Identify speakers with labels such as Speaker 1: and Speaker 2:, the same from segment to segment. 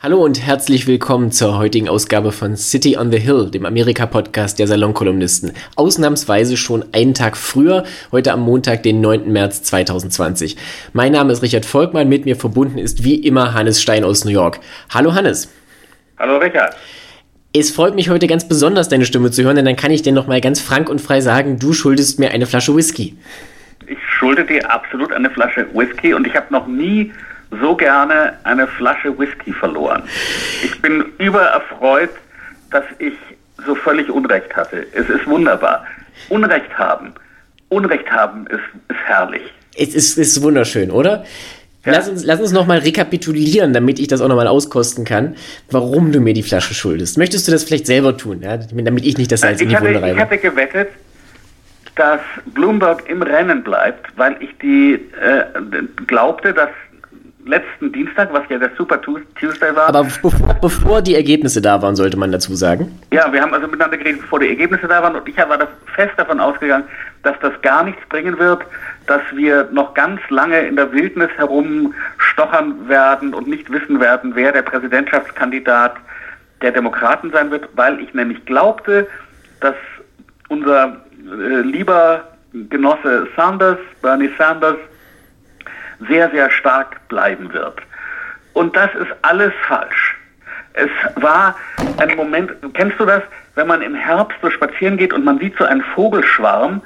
Speaker 1: Hallo und herzlich willkommen zur heutigen Ausgabe von City on the Hill, dem Amerika-Podcast der Salonkolumnisten. Ausnahmsweise schon einen Tag früher, heute am Montag, den 9. März 2020. Mein Name ist Richard Volkmann, mit mir verbunden ist wie immer Hannes Stein aus New York. Hallo Hannes.
Speaker 2: Hallo Richard.
Speaker 1: Es freut mich heute ganz besonders, deine Stimme zu hören, denn dann kann ich dir nochmal ganz frank und frei sagen, du schuldest mir eine Flasche Whisky.
Speaker 2: Ich schulde dir absolut eine Flasche Whisky und ich habe noch nie so gerne eine Flasche Whisky verloren. Ich bin übererfreut, dass ich so völlig Unrecht hatte. Es ist wunderbar. Unrecht haben. Unrecht haben ist, ist herrlich.
Speaker 1: Es ist, ist wunderschön, oder? Ja. Lass uns, lass uns nochmal rekapitulieren, damit ich das auch nochmal auskosten kann, warum du mir die Flasche schuldest. Möchtest du das vielleicht selber tun, ja? damit ich nicht das als
Speaker 2: in die Wunde reibe? Ich hatte gewettet, dass Bloomberg im Rennen bleibt, weil ich die äh, glaubte, dass letzten Dienstag, was ja der Super Tuesday war.
Speaker 1: Aber bevor, bevor, die Ergebnisse da waren, sollte man dazu sagen.
Speaker 2: Ja, wir haben also miteinander geredet, bevor die Ergebnisse da waren und ich war fest davon ausgegangen, dass das gar nichts bringen wird, dass wir noch ganz lange in der Wildnis herumstochern werden und nicht wissen werden, wer der Präsidentschaftskandidat der Demokraten sein wird, weil ich nämlich glaubte, dass unser äh, lieber Genosse Sanders, Bernie Sanders, sehr, sehr stark bleiben wird. Und das ist alles falsch. Es war ein Moment, kennst du das, wenn man im Herbst so spazieren geht und man sieht so einen Vogelschwarm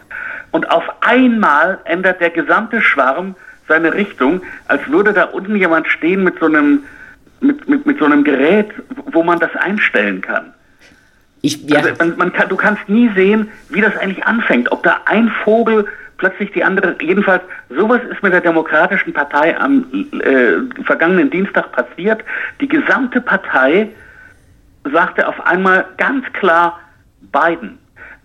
Speaker 2: und auf einmal ändert der gesamte Schwarm seine Richtung, als würde da unten jemand stehen mit so einem, mit, mit, mit so einem Gerät, wo man das einstellen kann. Ich, ja. also man, man kann, du kannst nie sehen, wie das eigentlich anfängt. Ob da ein Vogel plötzlich die andere, jedenfalls sowas ist mit der Demokratischen Partei am äh, vergangenen Dienstag passiert. Die gesamte Partei sagte auf einmal ganz klar Biden.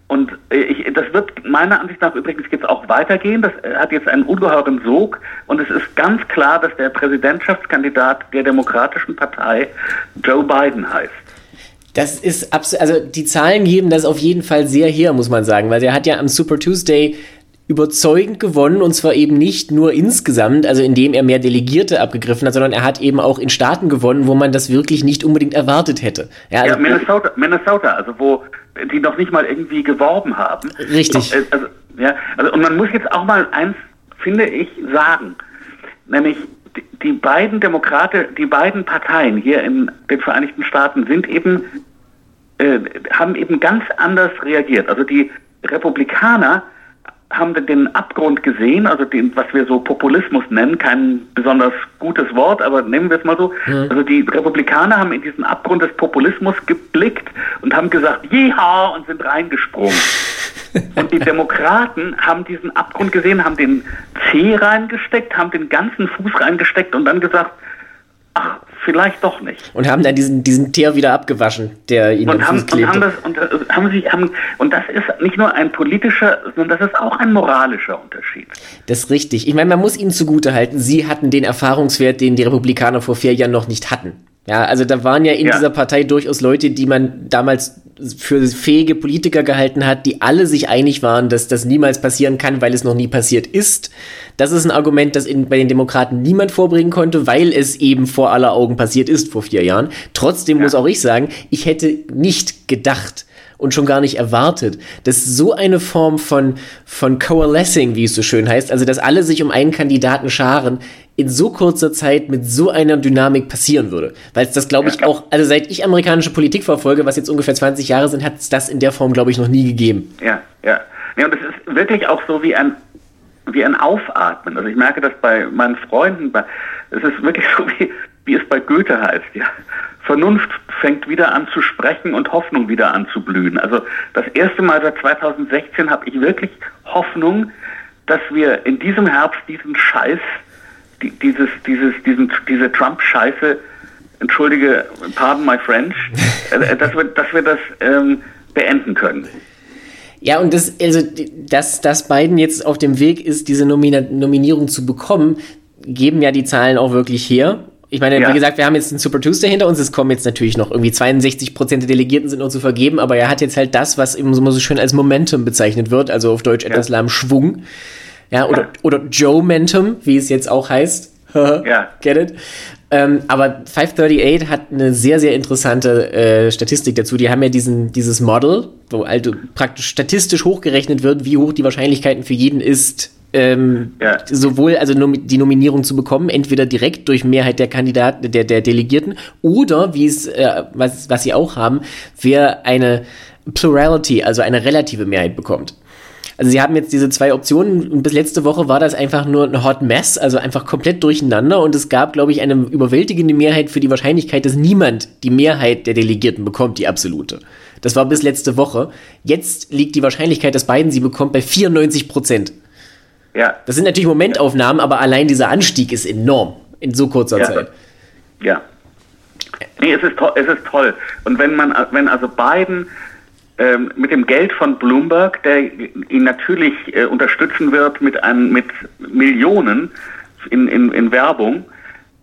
Speaker 2: Und äh, ich, das wird meiner Ansicht nach übrigens jetzt auch weitergehen. Das äh, hat jetzt einen ungeheuren Sog. Und es ist ganz klar, dass der Präsidentschaftskandidat der Demokratischen Partei Joe Biden heißt.
Speaker 1: Das ist absolut, also die Zahlen geben das auf jeden Fall sehr her, muss man sagen, weil er hat ja am Super Tuesday überzeugend gewonnen und zwar eben nicht nur insgesamt, also indem er mehr Delegierte abgegriffen hat, sondern er hat eben auch in Staaten gewonnen, wo man das wirklich nicht unbedingt erwartet hätte.
Speaker 2: Ja, also ja Minnesota, Minnesota, also wo die noch nicht mal irgendwie geworben haben.
Speaker 1: Richtig.
Speaker 2: Äh, also, ja, also, und man muss jetzt auch mal eins, finde ich, sagen, nämlich die, die beiden Demokraten, die beiden Parteien hier in den Vereinigten Staaten sind eben, äh, haben eben ganz anders reagiert. Also die Republikaner haben wir den Abgrund gesehen, also den, was wir so Populismus nennen, kein besonders gutes Wort, aber nehmen wir es mal so. Mhm. Also die Republikaner haben in diesen Abgrund des Populismus geblickt und haben gesagt, jeha, und sind reingesprungen. und die Demokraten haben diesen Abgrund gesehen, haben den Zeh reingesteckt, haben den ganzen Fuß reingesteckt und dann gesagt, ach, vielleicht doch nicht.
Speaker 1: Und haben dann diesen, diesen Teer wieder abgewaschen, der ihnen und
Speaker 2: haben, und haben das und äh, haben sie haben und das ist nicht nur ein politischer, sondern das ist auch ein moralischer Unterschied.
Speaker 1: Das ist richtig. Ich meine, man muss ihnen zugute halten, sie hatten den Erfahrungswert, den die Republikaner vor vier Jahren noch nicht hatten. Ja, also da waren ja in ja. dieser Partei durchaus Leute, die man damals für fähige Politiker gehalten hat, die alle sich einig waren, dass das niemals passieren kann, weil es noch nie passiert ist. Das ist ein Argument, das in, bei den Demokraten niemand vorbringen konnte, weil es eben vor aller Augen passiert ist vor vier Jahren. Trotzdem ja. muss auch ich sagen, ich hätte nicht gedacht, und schon gar nicht erwartet, dass so eine Form von, von Coalescing, wie es so schön heißt, also dass alle sich um einen Kandidaten scharen, in so kurzer Zeit mit so einer Dynamik passieren würde. Weil es das, glaube ich, auch, also seit ich amerikanische Politik verfolge, was jetzt ungefähr 20 Jahre sind, hat es das in der Form, glaube ich, noch nie gegeben.
Speaker 2: Ja, ja. ja und es ist wirklich auch so wie ein, wie ein Aufatmen. Also ich merke das bei meinen Freunden, es ist wirklich so wie, wie es bei Goethe heißt, ja. Vernunft fängt wieder an zu sprechen und Hoffnung wieder an zu blühen. Also das erste Mal seit 2016 habe ich wirklich Hoffnung, dass wir in diesem Herbst diesen Scheiß, die, dieses, dieses, diesen, diese Trump-Scheiße, entschuldige, pardon my French, äh, dass wir, dass wir das ähm, beenden können.
Speaker 1: Ja, und das, also, dass, dass Biden jetzt auf dem Weg ist, diese Nomina Nominierung zu bekommen, geben ja die Zahlen auch wirklich her. Ich meine, ja. wie gesagt, wir haben jetzt einen Super Tuesday hinter uns. Es kommen jetzt natürlich noch irgendwie 62 Prozent der Delegierten sind noch zu vergeben, aber er hat jetzt halt das, was immer so schön als Momentum bezeichnet wird, also auf Deutsch etwas ja. lahm Schwung. Ja, oder, oder Joe Momentum, wie es jetzt auch heißt.
Speaker 2: ja.
Speaker 1: Get it? Ähm, aber 538 hat eine sehr, sehr interessante äh, Statistik dazu. Die haben ja diesen, dieses Model, wo also praktisch statistisch hochgerechnet wird, wie hoch die Wahrscheinlichkeiten für jeden ist, ähm, ja. sowohl also die Nominierung zu bekommen, entweder direkt durch Mehrheit der Kandidaten, der, der Delegierten, oder wie es, äh, was, was sie auch haben, wer eine Plurality, also eine relative Mehrheit bekommt. Also sie haben jetzt diese zwei Optionen und bis letzte Woche war das einfach nur ein Hot Mess, also einfach komplett durcheinander und es gab, glaube ich, eine überwältigende Mehrheit für die Wahrscheinlichkeit, dass niemand die Mehrheit der Delegierten bekommt, die absolute. Das war bis letzte Woche. Jetzt liegt die Wahrscheinlichkeit, dass Biden sie bekommt, bei 94 Prozent. Ja. Das sind natürlich Momentaufnahmen, aber allein dieser Anstieg ist enorm in so kurzer
Speaker 2: ja.
Speaker 1: Zeit.
Speaker 2: Ja. Nee, es ist, es ist toll. Und wenn man, wenn also Biden ähm, mit dem Geld von Bloomberg, der ihn natürlich äh, unterstützen wird mit, ein, mit Millionen in, in, in Werbung.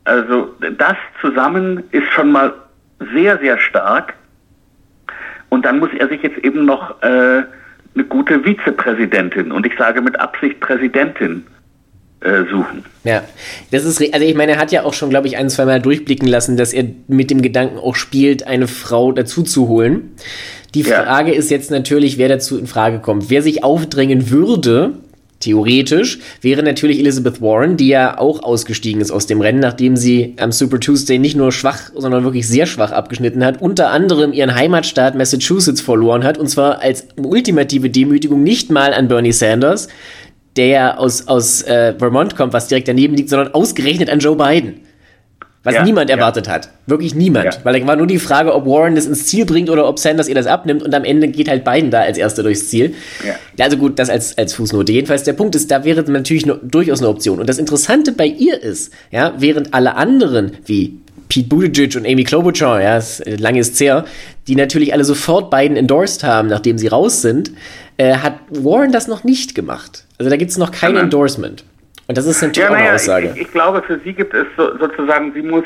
Speaker 2: Also das zusammen ist schon mal sehr, sehr stark. Und dann muss er sich jetzt eben noch äh, eine gute Vizepräsidentin und ich sage mit Absicht Präsidentin äh, suchen.
Speaker 1: Ja, das ist, also ich meine, er hat ja auch schon, glaube ich, ein, zwei Mal durchblicken lassen, dass er mit dem Gedanken auch spielt, eine Frau dazu zu holen. Die Frage ja. ist jetzt natürlich, wer dazu in Frage kommt. Wer sich aufdrängen würde, theoretisch, wäre natürlich Elizabeth Warren, die ja auch ausgestiegen ist aus dem Rennen, nachdem sie am Super Tuesday nicht nur schwach, sondern wirklich sehr schwach abgeschnitten hat, unter anderem ihren Heimatstaat Massachusetts verloren hat, und zwar als ultimative Demütigung nicht mal an Bernie Sanders, der ja aus, aus äh, Vermont kommt, was direkt daneben liegt, sondern ausgerechnet an Joe Biden. Was ja, niemand erwartet ja. hat. Wirklich niemand. Ja. Weil da war nur die Frage, ob Warren das ins Ziel bringt oder ob Sanders ihr das abnimmt und am Ende geht halt Biden da als Erster durchs Ziel. Also gut, das als, als Fußnote. Jedenfalls der Punkt ist, da wäre natürlich noch, durchaus eine Option. Und das Interessante bei ihr ist, ja, während alle anderen, wie Pete Buttigieg und Amy Klobuchar, ja, äh, lange ist her, die natürlich alle sofort Biden endorsed haben, nachdem sie raus sind, äh, hat Warren das noch nicht gemacht. Also da gibt es noch kein Endorsement. Und das ist natürlich ja, auch eine Aussage.
Speaker 2: Ich, ich, glaube, für sie gibt es so, sozusagen, sie muss,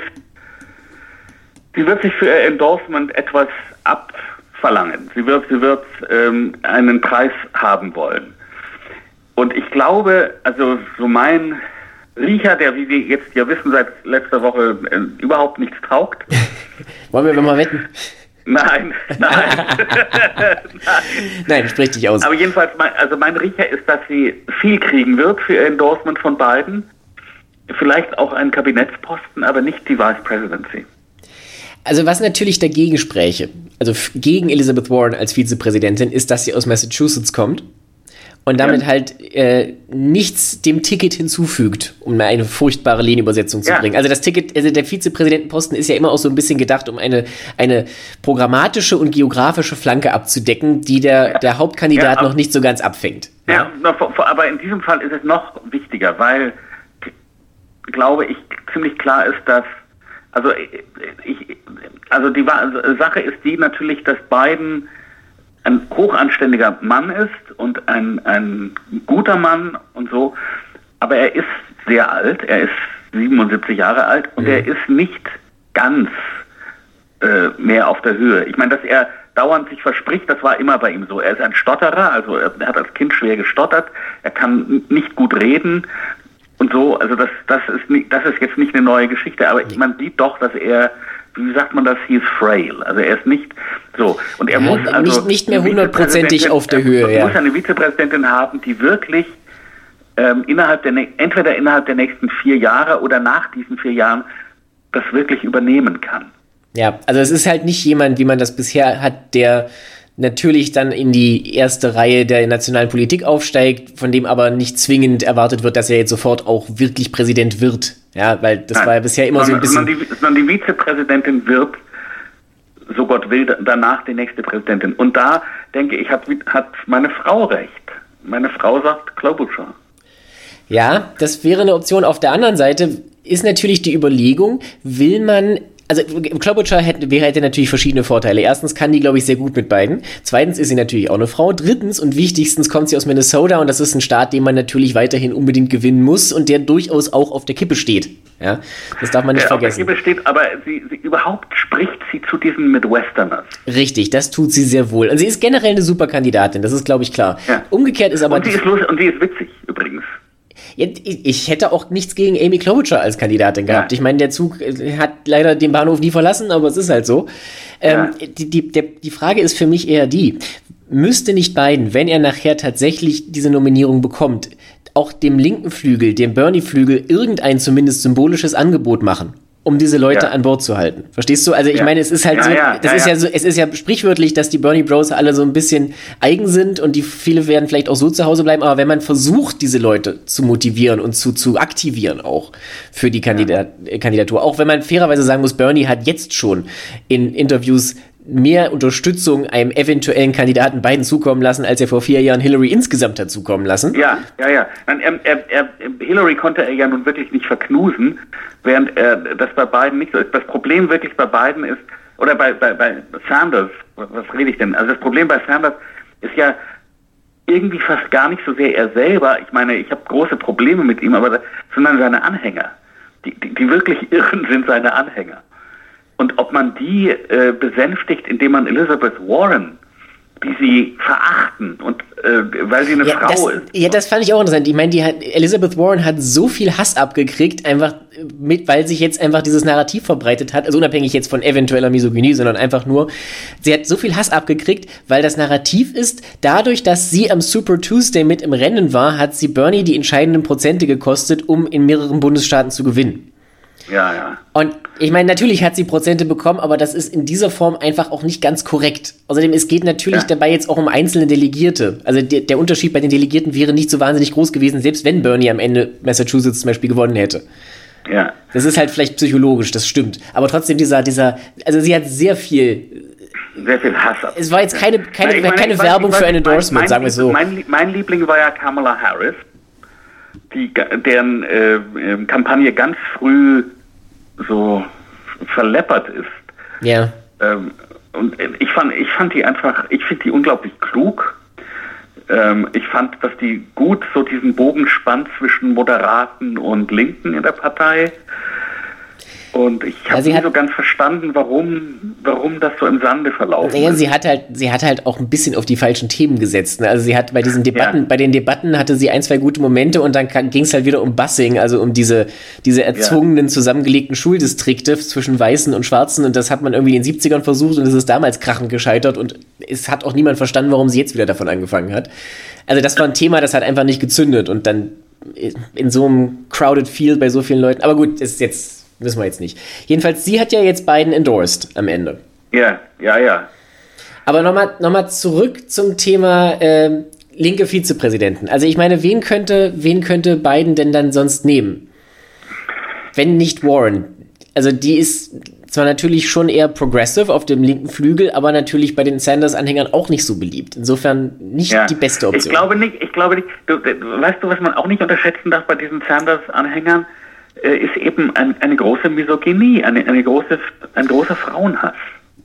Speaker 2: sie wird sich für ihr Endorsement etwas abverlangen. Sie wird, sie wird ähm, einen Preis haben wollen. Und ich glaube, also so mein Riecher, der, wie wir jetzt ja wissen, seit letzter Woche äh, überhaupt nichts taugt.
Speaker 1: Wollen wir mal wetten?
Speaker 2: Nein, nein.
Speaker 1: nein. nein, sprich dich aus.
Speaker 2: Aber jedenfalls, mein, also mein Riecher ist, dass sie viel kriegen wird für ihr Endorsement von Biden. Vielleicht auch einen Kabinettsposten, aber nicht die Vice Presidency.
Speaker 1: Also was natürlich dagegen spräche, also gegen Elizabeth Warren als Vizepräsidentin, ist, dass sie aus Massachusetts kommt und damit ja. halt äh, nichts dem Ticket hinzufügt, um eine furchtbare Lehnübersetzung zu ja. bringen. Also das Ticket, also der Vizepräsidentenposten ist ja immer auch so ein bisschen gedacht, um eine, eine programmatische und geografische Flanke abzudecken, die der, der Hauptkandidat noch nicht so ganz abfängt.
Speaker 2: Ja, aber in diesem Fall ist es noch wichtiger, weil glaube ich ziemlich klar ist, dass also ich, also die Sache ist die natürlich, dass Biden ein hochanständiger Mann ist und ein, ein guter Mann und so, aber er ist sehr alt, er ist 77 Jahre alt und mhm. er ist nicht ganz äh, mehr auf der Höhe. Ich meine, dass er dauernd sich verspricht, das war immer bei ihm so. Er ist ein Stotterer, also er hat als Kind schwer gestottert, er kann nicht gut reden und so. Also das, das ist das ist jetzt nicht eine neue Geschichte, aber man sieht doch, dass er wie sagt man das, he is frail. Also er ist nicht so. Und er ja, muss also
Speaker 1: nicht, nicht mehr hundertprozentig auf der Höhe.
Speaker 2: Er ja. muss eine Vizepräsidentin haben, die wirklich ähm, innerhalb der entweder innerhalb der nächsten vier Jahre oder nach diesen vier Jahren das wirklich übernehmen kann.
Speaker 1: Ja, also es ist halt nicht jemand, wie man das bisher hat, der natürlich dann in die erste Reihe der nationalen Politik aufsteigt, von dem aber nicht zwingend erwartet wird, dass er jetzt sofort auch wirklich Präsident wird. Ja, weil das Nein, war ja bisher immer sondern, so ein bisschen.
Speaker 2: Sondern die, die Vizepräsidentin wird, so Gott will, danach die nächste Präsidentin. Und da denke ich, hat, hat meine Frau recht. Meine Frau sagt Klobuchar.
Speaker 1: Ja, das wäre eine Option. Auf der anderen Seite ist natürlich die Überlegung, will man also Klobuchar hätte, hätte natürlich verschiedene Vorteile. Erstens kann die, glaube ich, sehr gut mit beiden. Zweitens ist sie natürlich auch eine Frau. Drittens und wichtigstens kommt sie aus Minnesota und das ist ein Staat, den man natürlich weiterhin unbedingt gewinnen muss und der durchaus auch auf der Kippe steht. Ja, das darf man nicht der vergessen.
Speaker 2: Auf der Kippe steht, aber sie, sie überhaupt spricht sie zu diesen Midwesterners.
Speaker 1: Richtig, das tut sie sehr wohl. Und sie ist generell eine super Kandidatin, das ist, glaube ich, klar. Ja. Umgekehrt ist aber.
Speaker 2: Und sie ist, lustig, und sie ist witzig übrigens.
Speaker 1: Ich hätte auch nichts gegen Amy Klobuchar als Kandidatin gehabt. Ja. Ich meine, der Zug äh, hat leider den Bahnhof nie verlassen, aber es ist halt so. Ja. Ähm, die, die, der, die Frage ist für mich eher die, müsste nicht Biden, wenn er nachher tatsächlich diese Nominierung bekommt, auch dem linken Flügel, dem Bernie-Flügel, irgendein zumindest symbolisches Angebot machen? Um diese Leute ja. an Bord zu halten. Verstehst du? Also ich ja. meine, es ist halt ja, so, das ist ja so, es ist ja sprichwörtlich, dass die Bernie Bros alle so ein bisschen eigen sind und die viele werden vielleicht auch so zu Hause bleiben, aber wenn man versucht, diese Leute zu motivieren und zu, zu aktivieren auch für die Kandidat Kandidatur, auch wenn man fairerweise sagen muss, Bernie hat jetzt schon in Interviews mehr Unterstützung einem eventuellen Kandidaten Biden zukommen lassen, als er vor vier Jahren Hillary insgesamt hat zukommen lassen.
Speaker 2: Ja, ja, ja. Er, er, er, Hillary konnte er ja nun wirklich nicht verknusen, während er das bei Biden nicht so ist. Das Problem wirklich bei Biden ist, oder bei, bei, bei Sanders, was rede ich denn? Also das Problem bei Sanders ist ja irgendwie fast gar nicht so sehr er selber. Ich meine, ich habe große Probleme mit ihm, aber sondern seine Anhänger. Die, die, die wirklich irren sind seine Anhänger. Und ob man die äh, besänftigt, indem man Elizabeth Warren die sie verachten und äh, weil sie eine ja, Frau
Speaker 1: das, ist. Ja, das fand ich auch interessant. Ich meine, die hat Elizabeth Warren hat so viel Hass abgekriegt, einfach mit, weil sich jetzt einfach dieses Narrativ verbreitet hat, also unabhängig jetzt von eventueller Misogynie, sondern einfach nur, sie hat so viel Hass abgekriegt, weil das Narrativ ist, dadurch, dass sie am Super Tuesday mit im Rennen war, hat sie Bernie die entscheidenden Prozente gekostet, um in mehreren Bundesstaaten zu gewinnen.
Speaker 2: Ja, ja.
Speaker 1: Und ich meine, natürlich hat sie Prozente bekommen, aber das ist in dieser Form einfach auch nicht ganz korrekt. Außerdem, es geht natürlich ja. dabei jetzt auch um einzelne Delegierte. Also der, der, Unterschied bei den Delegierten wäre nicht so wahnsinnig groß gewesen, selbst wenn Bernie am Ende Massachusetts zum Beispiel gewonnen hätte.
Speaker 2: Ja.
Speaker 1: Das ist halt vielleicht psychologisch, das stimmt. Aber trotzdem dieser, dieser, also sie hat sehr viel
Speaker 2: sehr viel Hass.
Speaker 1: Es war jetzt keine, keine, ja, meine, keine Werbung weiß, für ein Endorsement, mein, sagen wir so.
Speaker 2: Mein, mein Liebling war ja Kamala Harris, die, deren äh, ähm, Kampagne ganz früh so verleppert ist.
Speaker 1: Ja.
Speaker 2: Ähm, und ich fand, ich fand die einfach, ich finde die unglaublich klug. Ähm, ich fand, dass die gut so diesen Bogen spannt zwischen Moderaten und Linken in der Partei. Und ich habe ja, nicht so ganz verstanden, warum, warum das so im Sande verlaufen
Speaker 1: ja, ist. Sie hat halt, sie hat halt auch ein bisschen auf die falschen Themen gesetzt. Ne? Also sie hat bei diesen Debatten, ja. bei den Debatten hatte sie ein, zwei gute Momente und dann ging es halt wieder um Bussing, also um diese, diese erzwungenen, ja. zusammengelegten Schuldistrikte zwischen Weißen und Schwarzen und das hat man irgendwie in den 70ern versucht und es ist damals krachend gescheitert und es hat auch niemand verstanden, warum sie jetzt wieder davon angefangen hat. Also das war ein Thema, das hat einfach nicht gezündet und dann in so einem crowded field bei so vielen Leuten. Aber gut, ist jetzt Wissen wir jetzt nicht. Jedenfalls, sie hat ja jetzt Biden endorsed am Ende.
Speaker 2: Ja, ja, ja.
Speaker 1: Aber nochmal noch mal zurück zum Thema äh, linke Vizepräsidenten. Also ich meine, wen könnte, wen könnte Biden denn dann sonst nehmen? Wenn nicht Warren. Also die ist zwar natürlich schon eher progressive auf dem linken Flügel, aber natürlich bei den Sanders-Anhängern auch nicht so beliebt. Insofern nicht ja, die beste Option.
Speaker 2: Ich glaube nicht, ich glaube nicht. Du, weißt du, was man auch nicht unterschätzen darf bei diesen Sanders-Anhängern? Äh, ist eben ein, eine große Misogynie, eine, eine große, ein großer Frauenhass.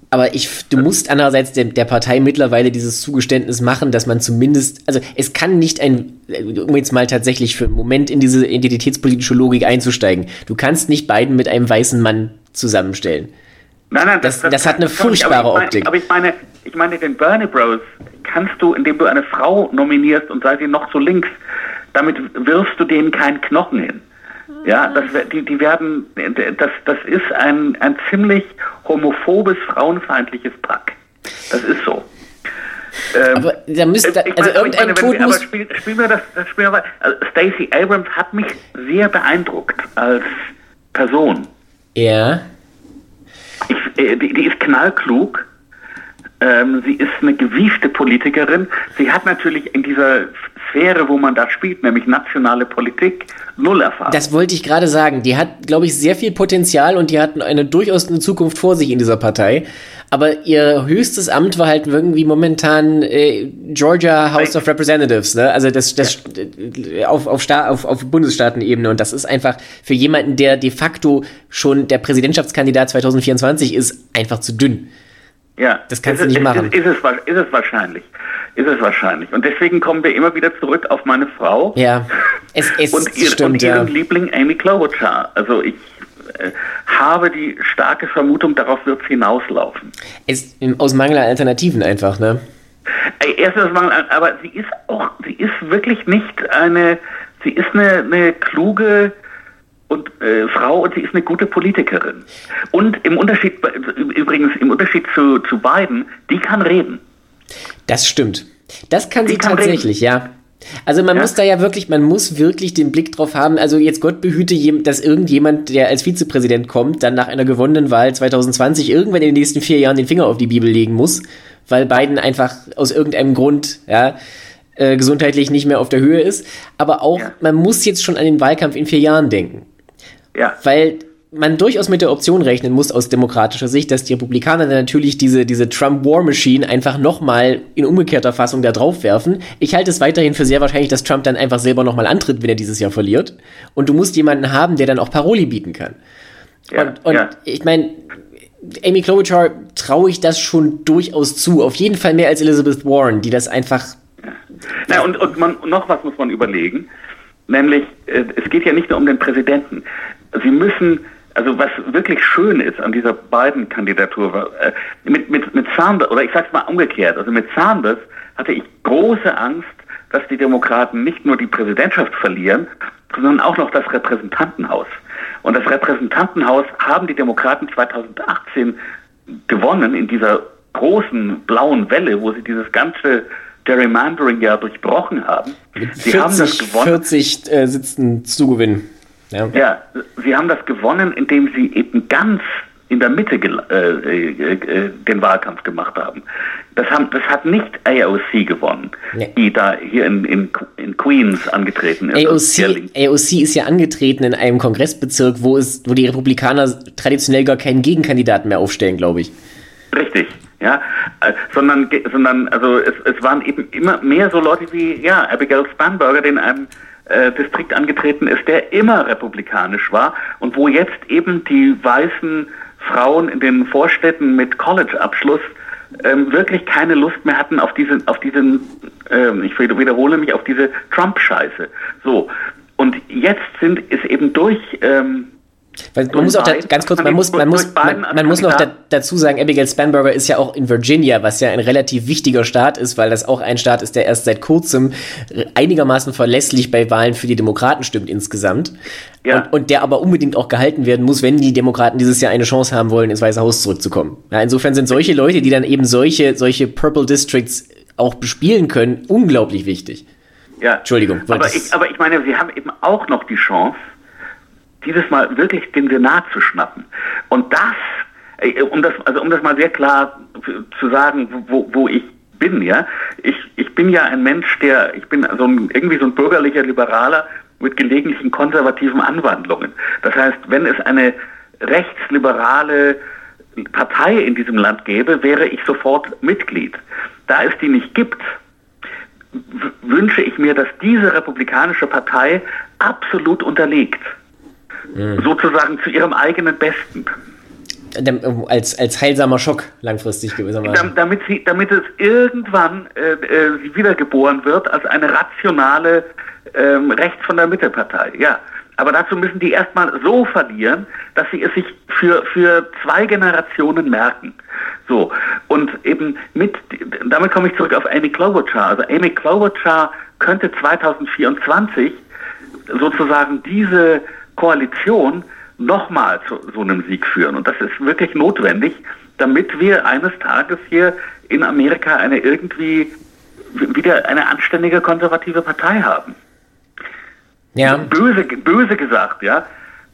Speaker 1: Aber ich, du musst andererseits der, der, Partei mittlerweile dieses Zugeständnis machen, dass man zumindest, also es kann nicht ein, um jetzt mal tatsächlich für einen Moment in diese identitätspolitische Logik einzusteigen, du kannst nicht beiden mit einem weißen Mann zusammenstellen.
Speaker 2: Nein, nein,
Speaker 1: das, das, das hat eine furchtbare
Speaker 2: aber
Speaker 1: ich Optik.
Speaker 2: aber ich meine, ich meine, den Bernie Bros kannst du, indem du eine Frau nominierst und sei sie noch so links, damit wirfst du denen keinen Knochen hin. Ja, das, die, die werden, das, das ist ein, ein ziemlich homophobes, frauenfeindliches Pack. Das ist so.
Speaker 1: Ähm, aber da müsste, also meine, irgendein meine, Tod muss... Aber
Speaker 2: spiel, spiel mir das, das spiel mir, also Stacey Abrams hat mich sehr beeindruckt als Person.
Speaker 1: Ja.
Speaker 2: Ich, äh, die, die ist knallklug. Ähm, sie ist eine gewiefte Politikerin. Sie hat natürlich in dieser Sphäre, wo man da spielt, nämlich nationale Politik, null Erfahrung.
Speaker 1: Das wollte ich gerade sagen. Die hat, glaube ich, sehr viel Potenzial und die hat eine durchaus eine Zukunft vor sich in dieser Partei. Aber ihr höchstes Amt war halt irgendwie momentan äh, Georgia House of Representatives, ne? Also das, das ja. auf, auf, auf, auf Bundesstaatenebene. Und das ist einfach für jemanden, der de facto schon der Präsidentschaftskandidat 2024 ist, einfach zu dünn.
Speaker 2: Ja.
Speaker 1: Das kannst ist, du nicht machen.
Speaker 2: Ist, ist, es, ist es wahrscheinlich ist es wahrscheinlich. Und deswegen kommen wir immer wieder zurück auf meine Frau.
Speaker 1: Ja,
Speaker 2: es, es und, ihr, stimmt, und ihren ja. Liebling Amy Klobuchar. Also ich äh, habe die starke Vermutung, darauf wird es hinauslaufen.
Speaker 1: Es, aus Mangel an Alternativen einfach, ne?
Speaker 2: Erstens, aber sie ist auch, sie ist wirklich nicht eine, sie ist eine, eine kluge und, äh, Frau und sie ist eine gute Politikerin. Und im Unterschied, übrigens im Unterschied zu, zu Biden, die kann reden.
Speaker 1: Das stimmt. Das kann sie tatsächlich, ja. Also man ja. muss da ja wirklich, man muss wirklich den Blick drauf haben. Also jetzt Gott behüte, dass irgendjemand, der als Vizepräsident kommt, dann nach einer gewonnenen Wahl 2020 irgendwann in den nächsten vier Jahren den Finger auf die Bibel legen muss, weil Biden einfach aus irgendeinem Grund, ja, äh, gesundheitlich nicht mehr auf der Höhe ist. Aber auch, ja. man muss jetzt schon an den Wahlkampf in vier Jahren denken. Ja. Weil man durchaus mit der Option rechnen muss aus demokratischer Sicht, dass die Republikaner dann natürlich diese, diese Trump War Machine einfach nochmal in umgekehrter Fassung da drauf werfen. Ich halte es weiterhin für sehr wahrscheinlich, dass Trump dann einfach selber nochmal antritt, wenn er dieses Jahr verliert. Und du musst jemanden haben, der dann auch Paroli bieten kann. Ja, und, und ja. ich meine, Amy Klobuchar traue ich das schon durchaus zu. Auf jeden Fall mehr als Elizabeth Warren, die das einfach.
Speaker 2: Ja. Na, und, und man, noch was muss man überlegen. Nämlich, äh, es geht ja nicht nur um den Präsidenten. Sie müssen also was wirklich schön ist an dieser beiden Kandidatur, äh, mit, mit, mit Sanders, oder ich sag's mal umgekehrt, also mit Sanders hatte ich große Angst, dass die Demokraten nicht nur die Präsidentschaft verlieren, sondern auch noch das Repräsentantenhaus. Und das Repräsentantenhaus haben die Demokraten 2018 gewonnen in dieser großen blauen Welle, wo sie dieses ganze Gerrymandering ja durchbrochen haben.
Speaker 1: Mit 40, sie haben das gewonnen. 40 äh, Sitzen zu gewinnen.
Speaker 2: Ja. ja, sie haben das gewonnen, indem sie eben ganz in der Mitte äh, äh, äh, den Wahlkampf gemacht haben. Das, haben. das hat nicht AOC gewonnen, nee. die da hier in, in, in, Queens angetreten
Speaker 1: ist. AOC, AOC ist ja angetreten in einem Kongressbezirk, wo, es, wo die Republikaner traditionell gar keinen Gegenkandidaten mehr aufstellen, glaube ich.
Speaker 2: Richtig, ja, äh, sondern, sondern also es, es waren eben immer mehr so Leute wie ja Abigail Spanberger, den einem äh, Distrikt angetreten ist, der immer republikanisch war und wo jetzt eben die weißen Frauen in den Vorstädten mit College-Abschluss ähm, wirklich keine Lust mehr hatten auf diesen, auf diesen, ähm, ich wiederhole mich, auf diese Trump-Scheiße. So. Und jetzt sind es eben durch ähm,
Speaker 1: weil man muss auch da, ganz kurz, man muss, man muss, man, man muss noch da, dazu sagen, Abigail Spanberger ist ja auch in Virginia, was ja ein relativ wichtiger Staat ist, weil das auch ein Staat ist, der erst seit kurzem einigermaßen verlässlich bei Wahlen für die Demokraten stimmt insgesamt. Ja. Und, und der aber unbedingt auch gehalten werden muss, wenn die Demokraten dieses Jahr eine Chance haben wollen, ins Weiße Haus zurückzukommen. Ja, insofern sind solche Leute, die dann eben solche, solche Purple Districts auch bespielen können, unglaublich wichtig.
Speaker 2: Ja. Entschuldigung. Aber ich, aber ich meine, sie haben eben auch noch die Chance, dieses Mal wirklich den Senat zu schnappen. Und das, äh, um das, also um das mal sehr klar zu sagen, wo, wo ich bin, ja, ich, ich bin ja ein Mensch, der, ich bin so ein, irgendwie so ein bürgerlicher Liberaler mit gelegentlichen konservativen Anwandlungen. Das heißt, wenn es eine rechtsliberale Partei in diesem Land gäbe, wäre ich sofort Mitglied. Da es die nicht gibt, wünsche ich mir, dass diese republikanische Partei absolut unterliegt mhm. sozusagen zu ihrem eigenen Besten.
Speaker 1: Als, als heilsamer Schock langfristig gewissermaßen.
Speaker 2: Damit, sie, damit es irgendwann äh, äh, wiedergeboren wird als eine rationale ähm, Rechts von der Mitte-Partei. Ja. Aber dazu müssen die erstmal so verlieren, dass sie es sich für, für zwei Generationen merken. So. Und eben mit, damit komme ich zurück auf Amy Klobuchar. Also Amy Klobuchar könnte 2024 sozusagen diese Koalition nochmal zu so einem Sieg führen. Und das ist wirklich notwendig, damit wir eines Tages hier in Amerika eine irgendwie wieder eine anständige konservative Partei haben. Ja. Böse, böse gesagt, ja.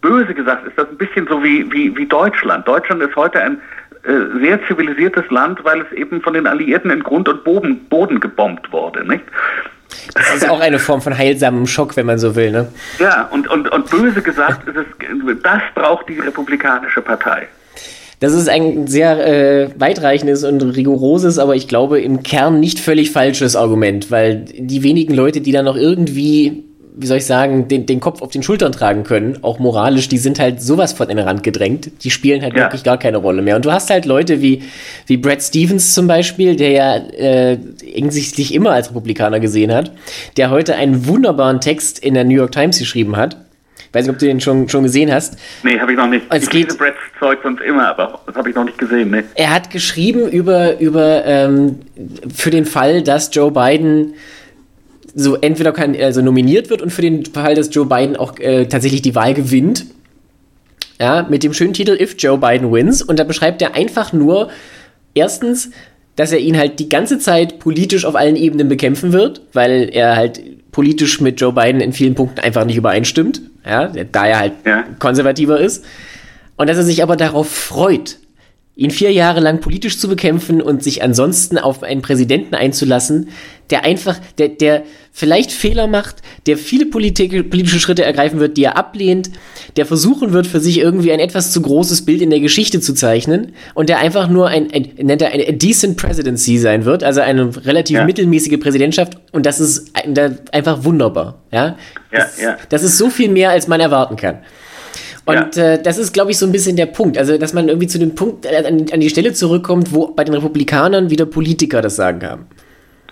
Speaker 2: Böse gesagt ist das ein bisschen so wie, wie, wie Deutschland. Deutschland ist heute ein äh, sehr zivilisiertes Land, weil es eben von den Alliierten in Grund und Boden, Boden gebombt wurde, nicht?
Speaker 1: Das ist auch eine Form von heilsamem Schock, wenn man so will, ne?
Speaker 2: Ja, und, und, und böse gesagt, es, das braucht die Republikanische Partei.
Speaker 1: Das ist ein sehr äh, weitreichendes und rigoroses, aber ich glaube im Kern nicht völlig falsches Argument, weil die wenigen Leute, die da noch irgendwie wie soll ich sagen, den, den Kopf auf den Schultern tragen können, auch moralisch, die sind halt sowas von in den Rand gedrängt. Die spielen halt ja. wirklich gar keine Rolle mehr. Und du hast halt Leute wie, wie Brad Stevens zum Beispiel, der ja äh, sich immer als Republikaner gesehen hat, der heute einen wunderbaren Text in der New York Times geschrieben hat. Weiß nicht, ob du den schon, schon gesehen hast.
Speaker 2: Nee, habe ich noch nicht. Es ich geht, Brads Zeug sonst immer, aber das habe ich noch nicht gesehen. Nee.
Speaker 1: Er hat geschrieben über, über ähm, für den Fall, dass Joe Biden so entweder kann, also nominiert wird und für den Fall, dass Joe Biden auch äh, tatsächlich die Wahl gewinnt. Ja, mit dem schönen Titel If Joe Biden Wins. Und da beschreibt er einfach nur, erstens, dass er ihn halt die ganze Zeit politisch auf allen Ebenen bekämpfen wird, weil er halt politisch mit Joe Biden in vielen Punkten einfach nicht übereinstimmt, ja, da er halt ja. konservativer ist. Und dass er sich aber darauf freut, ihn vier Jahre lang politisch zu bekämpfen und sich ansonsten auf einen Präsidenten einzulassen, der einfach, der, der vielleicht Fehler macht, der viele Politik, politische Schritte ergreifen wird, die er ablehnt, der versuchen wird, für sich irgendwie ein etwas zu großes Bild in der Geschichte zu zeichnen und der einfach nur ein, ein nennt er eine decent presidency sein wird, also eine relativ ja. mittelmäßige Präsidentschaft und das ist einfach wunderbar, ja. ja, das, ja. das ist so viel mehr, als man erwarten kann. Und ja. äh, das ist, glaube ich, so ein bisschen der Punkt. Also, dass man irgendwie zu dem Punkt, äh, an, an, die Stelle zurückkommt, wo bei den Republikanern wieder Politiker das Sagen haben.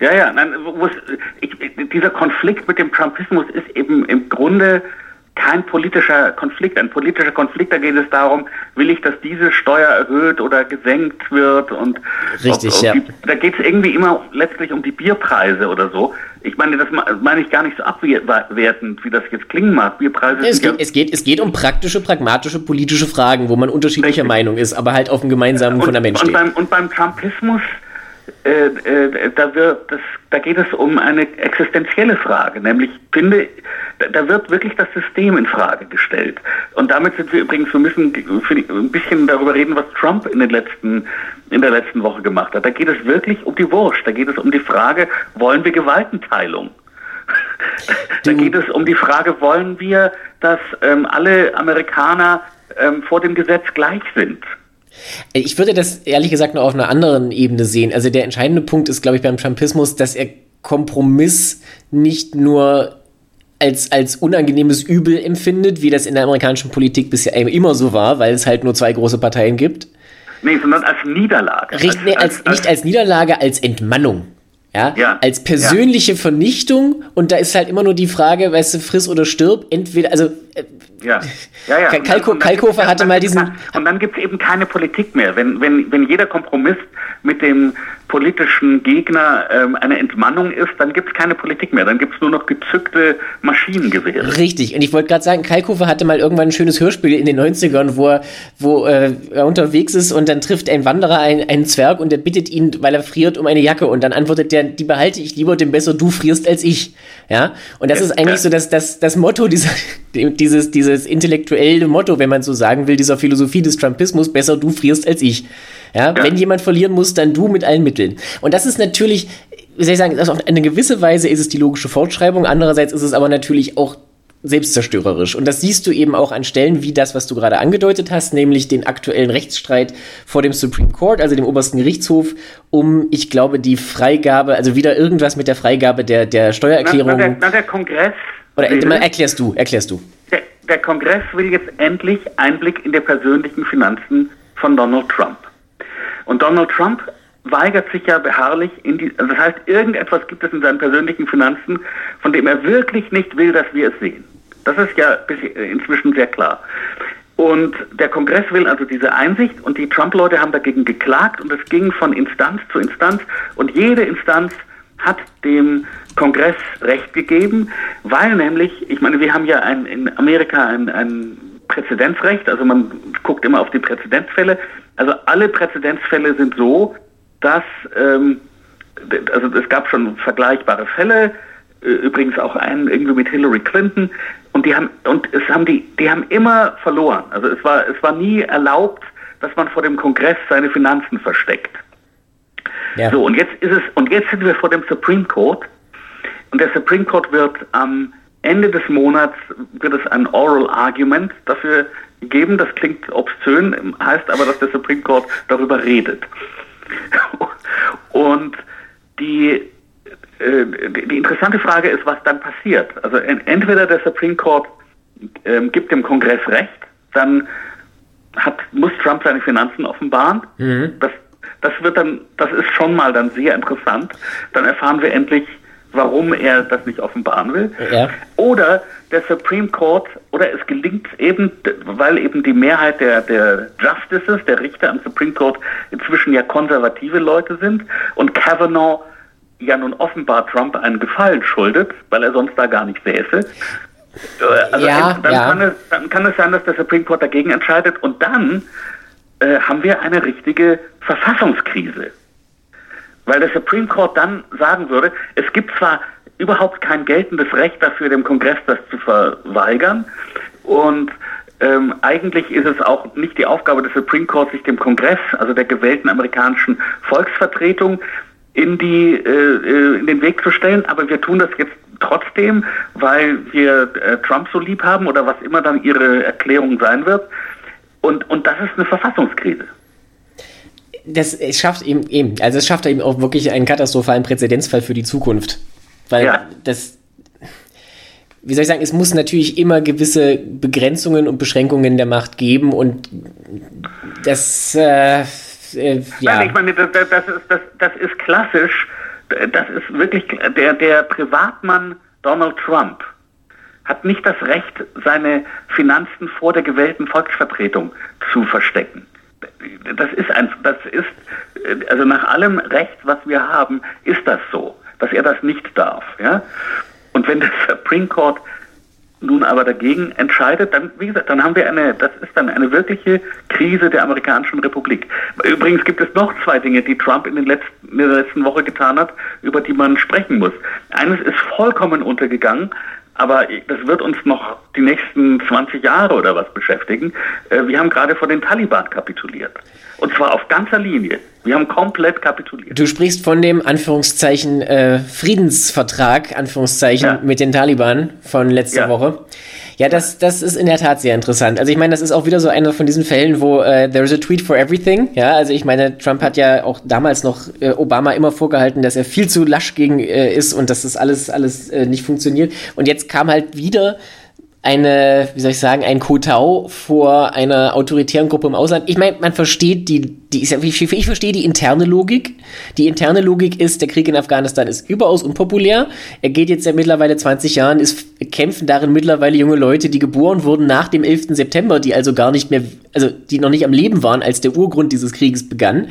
Speaker 2: Ja, ja, nein, ich, dieser Konflikt mit dem Trumpismus ist eben im Grunde kein politischer Konflikt. Ein politischer Konflikt, da geht es darum, will ich, dass diese Steuer erhöht oder gesenkt wird und
Speaker 1: Richtig, ob, ob ja.
Speaker 2: Die, da geht es irgendwie immer letztlich um die Bierpreise oder so. Ich meine, das meine ich gar nicht so abwertend, wie das jetzt klingen mag.
Speaker 1: Bierpreise es, geht, ja es, geht, es geht um praktische, pragmatische, politische Fragen, wo man unterschiedlicher Richtig. Meinung ist, aber halt auf einem gemeinsamen
Speaker 2: und,
Speaker 1: Fundament
Speaker 2: steht. Und beim, und beim Trumpismus da, wird das, da geht es um eine existenzielle Frage, nämlich finde, da wird wirklich das System in Frage gestellt. Und damit sind wir übrigens, wir müssen ein bisschen darüber reden, was Trump in den letzten in der letzten Woche gemacht hat. Da geht es wirklich um die Wurst. Da geht es um die Frage, wollen wir Gewaltenteilung? da geht es um die Frage, wollen wir, dass ähm, alle Amerikaner ähm, vor dem Gesetz gleich sind?
Speaker 1: Ich würde das ehrlich gesagt nur auf einer anderen Ebene sehen. Also der entscheidende Punkt ist, glaube ich, beim Trumpismus, dass er Kompromiss nicht nur als, als unangenehmes Übel empfindet, wie das in der amerikanischen Politik bisher immer so war, weil es halt nur zwei große Parteien gibt.
Speaker 2: Nee, sondern als Niederlage.
Speaker 1: Richtig, nee, als, als, nicht als Niederlage, als Entmannung. Ja, ja, als persönliche ja. Vernichtung und da ist halt immer nur die Frage, weißt du, friss oder stirb, entweder, also äh,
Speaker 2: ja, ja, ja.
Speaker 1: Kalko, Kalkofer hatte mal diesen.
Speaker 2: Und dann gibt es eben keine Politik mehr. Wenn, wenn, wenn jeder Kompromiss mit dem politischen Gegner ähm, eine Entmannung ist, dann gibt es keine Politik mehr. Dann gibt es nur noch gezückte Maschinengewehre.
Speaker 1: Richtig. Und ich wollte gerade sagen, Kalkofer hatte mal irgendwann ein schönes Hörspiel in den 90ern, wo er, wo, äh, er unterwegs ist und dann trifft ein Wanderer einen, einen Zwerg und der bittet ihn, weil er friert, um eine Jacke. Und dann antwortet der, die behalte ich lieber, dem besser du frierst als ich. Ja. Und das ja, ist eigentlich ja. so das, das, das Motto dieser, dieses, dieses intellektuelle Motto, wenn man so sagen will, dieser Philosophie des Trumpismus, besser du frierst als ich. Ja, ja. Wenn jemand verlieren muss, dann du mit allen Mitteln. Und das ist natürlich, wie soll ich sagen, also auf eine gewisse Weise ist es die logische Fortschreibung, andererseits ist es aber natürlich auch selbstzerstörerisch. Und das siehst du eben auch an Stellen wie das, was du gerade angedeutet hast, nämlich den aktuellen Rechtsstreit vor dem Supreme Court, also dem obersten Gerichtshof, um, ich glaube, die Freigabe, also wieder irgendwas mit der Freigabe der, der Steuererklärung. Na, na,
Speaker 2: der, na, der Kongress.
Speaker 1: Oder will, erklärst du, erklärst du.
Speaker 2: Der, der Kongress will jetzt endlich Einblick in die persönlichen Finanzen von Donald Trump. Und Donald Trump weigert sich ja beharrlich in die, also das heißt, irgendetwas gibt es in seinen persönlichen Finanzen, von dem er wirklich nicht will, dass wir es sehen. Das ist ja inzwischen sehr klar. Und der Kongress will also diese Einsicht und die Trump-Leute haben dagegen geklagt und es ging von Instanz zu Instanz und jede Instanz hat dem Kongress Recht gegeben, weil nämlich, ich meine, wir haben ja ein, in Amerika ein, ein Präzedenzrecht, also man guckt immer auf die Präzedenzfälle. Also alle Präzedenzfälle sind so, dass, ähm, also es gab schon vergleichbare Fälle, übrigens auch einen irgendwie mit Hillary Clinton, und die haben, und es haben die, die haben immer verloren. Also es war, es war nie erlaubt, dass man vor dem Kongress seine Finanzen versteckt. Ja. So, und jetzt ist es, und jetzt sind wir vor dem Supreme Court, und der Supreme Court wird am Ende des Monats wird es ein Oral Argument dafür geben. Das klingt obszön, heißt aber, dass der Supreme Court darüber redet. Und die, äh, die interessante Frage ist, was dann passiert. Also entweder der Supreme Court äh, gibt dem Kongress Recht, dann hat, muss Trump seine Finanzen offenbaren. Mhm. Das, das wird dann, das ist schon mal dann sehr interessant. Dann erfahren wir endlich, warum er das nicht offenbaren will. Ja. Oder der Supreme Court, oder es gelingt eben, weil eben die Mehrheit der, der Justices, der Richter am Supreme Court inzwischen ja konservative Leute sind und Kavanaugh ja nun offenbar Trump einen Gefallen schuldet, weil er sonst da gar nicht säße. Äh, also ja, dann, ja. Kann es, dann kann es sein, dass der Supreme Court dagegen entscheidet und dann äh, haben wir eine richtige Verfassungskrise. Weil der Supreme Court dann sagen würde, es gibt zwar überhaupt kein geltendes Recht dafür, dem Kongress das zu verweigern und ähm, eigentlich ist es auch nicht die Aufgabe des Supreme Court, sich dem Kongress, also der gewählten amerikanischen Volksvertretung, in, die, äh, äh in den Weg zu stellen. Aber wir tun das jetzt trotzdem, weil wir äh, Trump so lieb haben oder was immer dann ihre Erklärung sein wird. Und, und das ist eine Verfassungskrise.
Speaker 1: Das schafft eben, eben, also es schafft eben auch wirklich einen katastrophalen Präzedenzfall für die Zukunft. Weil ja. das, wie soll ich sagen, es muss natürlich immer gewisse Begrenzungen und Beschränkungen der Macht geben und das, äh,
Speaker 2: äh, ja. Ich meine, das, das, ist, das, das ist klassisch, das ist wirklich, der, der Privatmann Donald Trump hat nicht das Recht, seine Finanzen vor der gewählten Volksvertretung zu verstecken. Das ist ein, das ist, also nach allem Recht, was wir haben, ist das so, dass er das nicht darf, ja. Und wenn der Supreme Court nun aber dagegen entscheidet, dann, wie gesagt, dann haben wir eine, das ist dann eine wirkliche Krise der amerikanischen Republik. Übrigens gibt es noch zwei Dinge, die Trump in, den letzten, in der letzten Woche getan hat, über die man sprechen muss. Eines ist vollkommen untergegangen, aber das wird uns noch die nächsten 20 Jahre oder was beschäftigen. Äh, wir haben gerade vor den Taliban kapituliert. Und zwar auf ganzer Linie. Wir haben komplett kapituliert.
Speaker 1: Du sprichst von dem Anführungszeichen äh, Friedensvertrag, Anführungszeichen, ja. mit den Taliban von letzter ja. Woche. Ja, das, das ist in der Tat sehr interessant. Also ich meine, das ist auch wieder so einer von diesen Fällen, wo äh, there is a tweet for everything. Ja, also ich meine, Trump hat ja auch damals noch äh, Obama immer vorgehalten, dass er viel zu lasch gegen äh, ist und dass das alles, alles äh, nicht funktioniert. Und jetzt kam halt wieder eine, wie soll ich sagen, ein Kotau vor einer autoritären Gruppe im Ausland. Ich meine, man versteht die, die ich, ich verstehe die interne Logik. Die interne Logik ist, der Krieg in Afghanistan ist überaus unpopulär. Er geht jetzt ja mittlerweile 20 Jahren, ist, kämpfen darin mittlerweile junge Leute, die geboren wurden nach dem 11. September, die also gar nicht mehr, also die noch nicht am Leben waren, als der Urgrund dieses Krieges begann.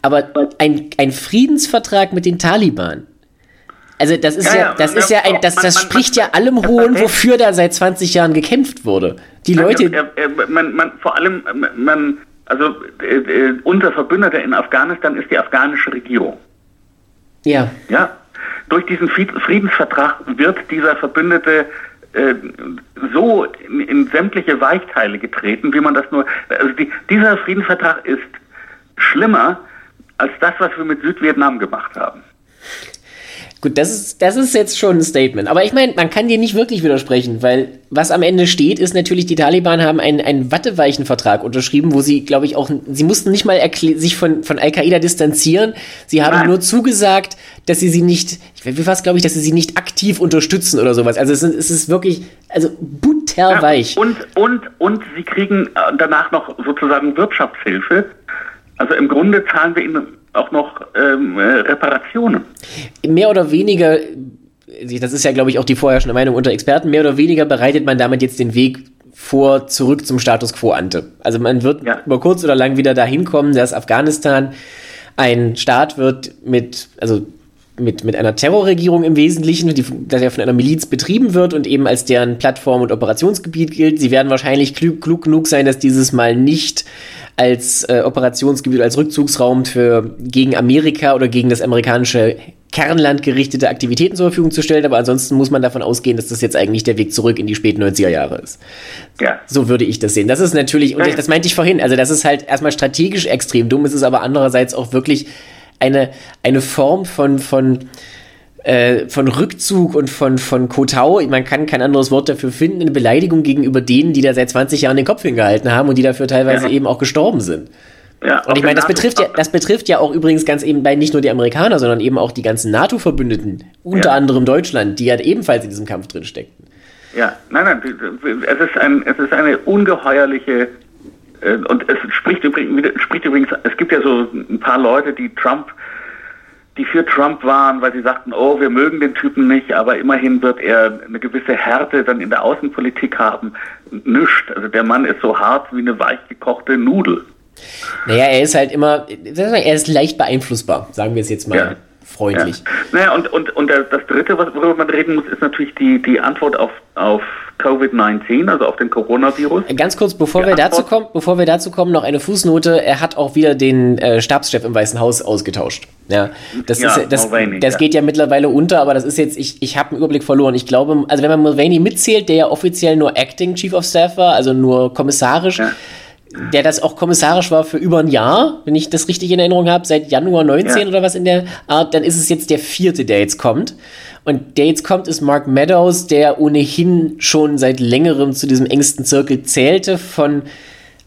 Speaker 1: Aber ein, ein Friedensvertrag mit den Taliban, also das ist ja, ja das ist ja ein, das, das man, spricht man, ja allem hohen, wofür da seit 20 Jahren gekämpft wurde. Die Leute.
Speaker 2: Man, vor allem, man, also äh, unser Verbündeter in Afghanistan ist die afghanische Regierung.
Speaker 1: Ja.
Speaker 2: Ja. Durch diesen Friedensvertrag wird dieser Verbündete äh, so in, in, sämtliche Weichteile getreten, wie man das nur. Also die, dieser Friedensvertrag ist schlimmer als das, was wir mit Südvietnam gemacht haben.
Speaker 1: Gut, das ist, das ist jetzt schon ein Statement. Aber ich meine, man kann dir nicht wirklich widersprechen, weil was am Ende steht, ist natürlich, die Taliban haben einen, einen watteweichen Vertrag unterschrieben, wo sie, glaube ich, auch, sie mussten nicht mal sich von, von Al-Qaida distanzieren. Sie haben Nein. nur zugesagt, dass sie sie nicht, wie war es, glaube ich, dass sie sie nicht aktiv unterstützen oder sowas. Also es ist, es ist wirklich, also butterweich.
Speaker 2: Ja, und, und, und sie kriegen äh, danach noch sozusagen Wirtschaftshilfe. Also im Grunde zahlen wir ihnen auch noch ähm, äh, Reparationen.
Speaker 1: Mehr oder weniger, das ist ja, glaube ich, auch die vorherrschende Meinung unter Experten, mehr oder weniger bereitet man damit jetzt den Weg vor zurück zum Status quo ante. Also man wird ja. über kurz oder lang wieder dahin kommen, dass Afghanistan ein Staat wird mit, also mit, mit einer Terrorregierung im Wesentlichen, die, dass er von einer Miliz betrieben wird und eben als deren Plattform und Operationsgebiet gilt. Sie werden wahrscheinlich klug, klug genug sein, dass dieses Mal nicht als äh, Operationsgebiet, als Rückzugsraum für gegen Amerika oder gegen das amerikanische Kernland gerichtete Aktivitäten zur Verfügung zu stellen, aber ansonsten muss man davon ausgehen, dass das jetzt eigentlich der Weg zurück in die späten 90er Jahre ist. Ja. So würde ich das sehen. Das ist natürlich, und das meinte ich vorhin, also das ist halt erstmal strategisch extrem dumm, es ist aber andererseits auch wirklich eine, eine Form von, von äh, von Rückzug und von, von Kotau, man kann kein anderes Wort dafür finden, eine Beleidigung gegenüber denen, die da seit 20 Jahren den Kopf hingehalten haben und die dafür teilweise ja. eben auch gestorben sind. Ja, und ich meine, das betrifft ja, das betrifft ja auch übrigens ganz eben bei nicht nur die Amerikaner, sondern eben auch die ganzen NATO-Verbündeten, unter ja. anderem Deutschland, die ja ebenfalls in diesem Kampf drin steckten.
Speaker 2: Ja, nein, nein, es ist, ein, es ist eine ungeheuerliche äh, und es spricht übrigens, spricht übrigens, es gibt ja so ein paar Leute, die Trump die für Trump waren, weil sie sagten, oh, wir mögen den Typen nicht, aber immerhin wird er eine gewisse Härte dann in der Außenpolitik haben. Nischt. Also der Mann ist so hart wie eine weichgekochte Nudel.
Speaker 1: Naja, er ist halt immer, er ist leicht beeinflussbar, sagen wir es jetzt mal. Ja. Freundlich.
Speaker 2: Ja. Naja, und, und, und das Dritte, worüber man reden muss, ist natürlich die, die Antwort auf, auf Covid-19, also auf den Coronavirus.
Speaker 1: Ganz kurz, bevor wir, dazu kommen, bevor wir dazu kommen, noch eine Fußnote. Er hat auch wieder den äh, Stabschef im Weißen Haus ausgetauscht. Ja, das, ja, ist, das, Mulvaney, das ja. geht ja mittlerweile unter, aber das ist jetzt, ich, ich habe einen Überblick verloren. Ich glaube, also wenn man Mulvaney mitzählt, der ja offiziell nur Acting Chief of Staff war, also nur kommissarisch. Der das auch kommissarisch war für über ein Jahr, wenn ich das richtig in Erinnerung habe, seit Januar 19 oder was in der Art, dann ist es jetzt der vierte, der jetzt kommt. Und der jetzt kommt, ist Mark Meadows, der ohnehin schon seit längerem zu diesem engsten Zirkel zählte von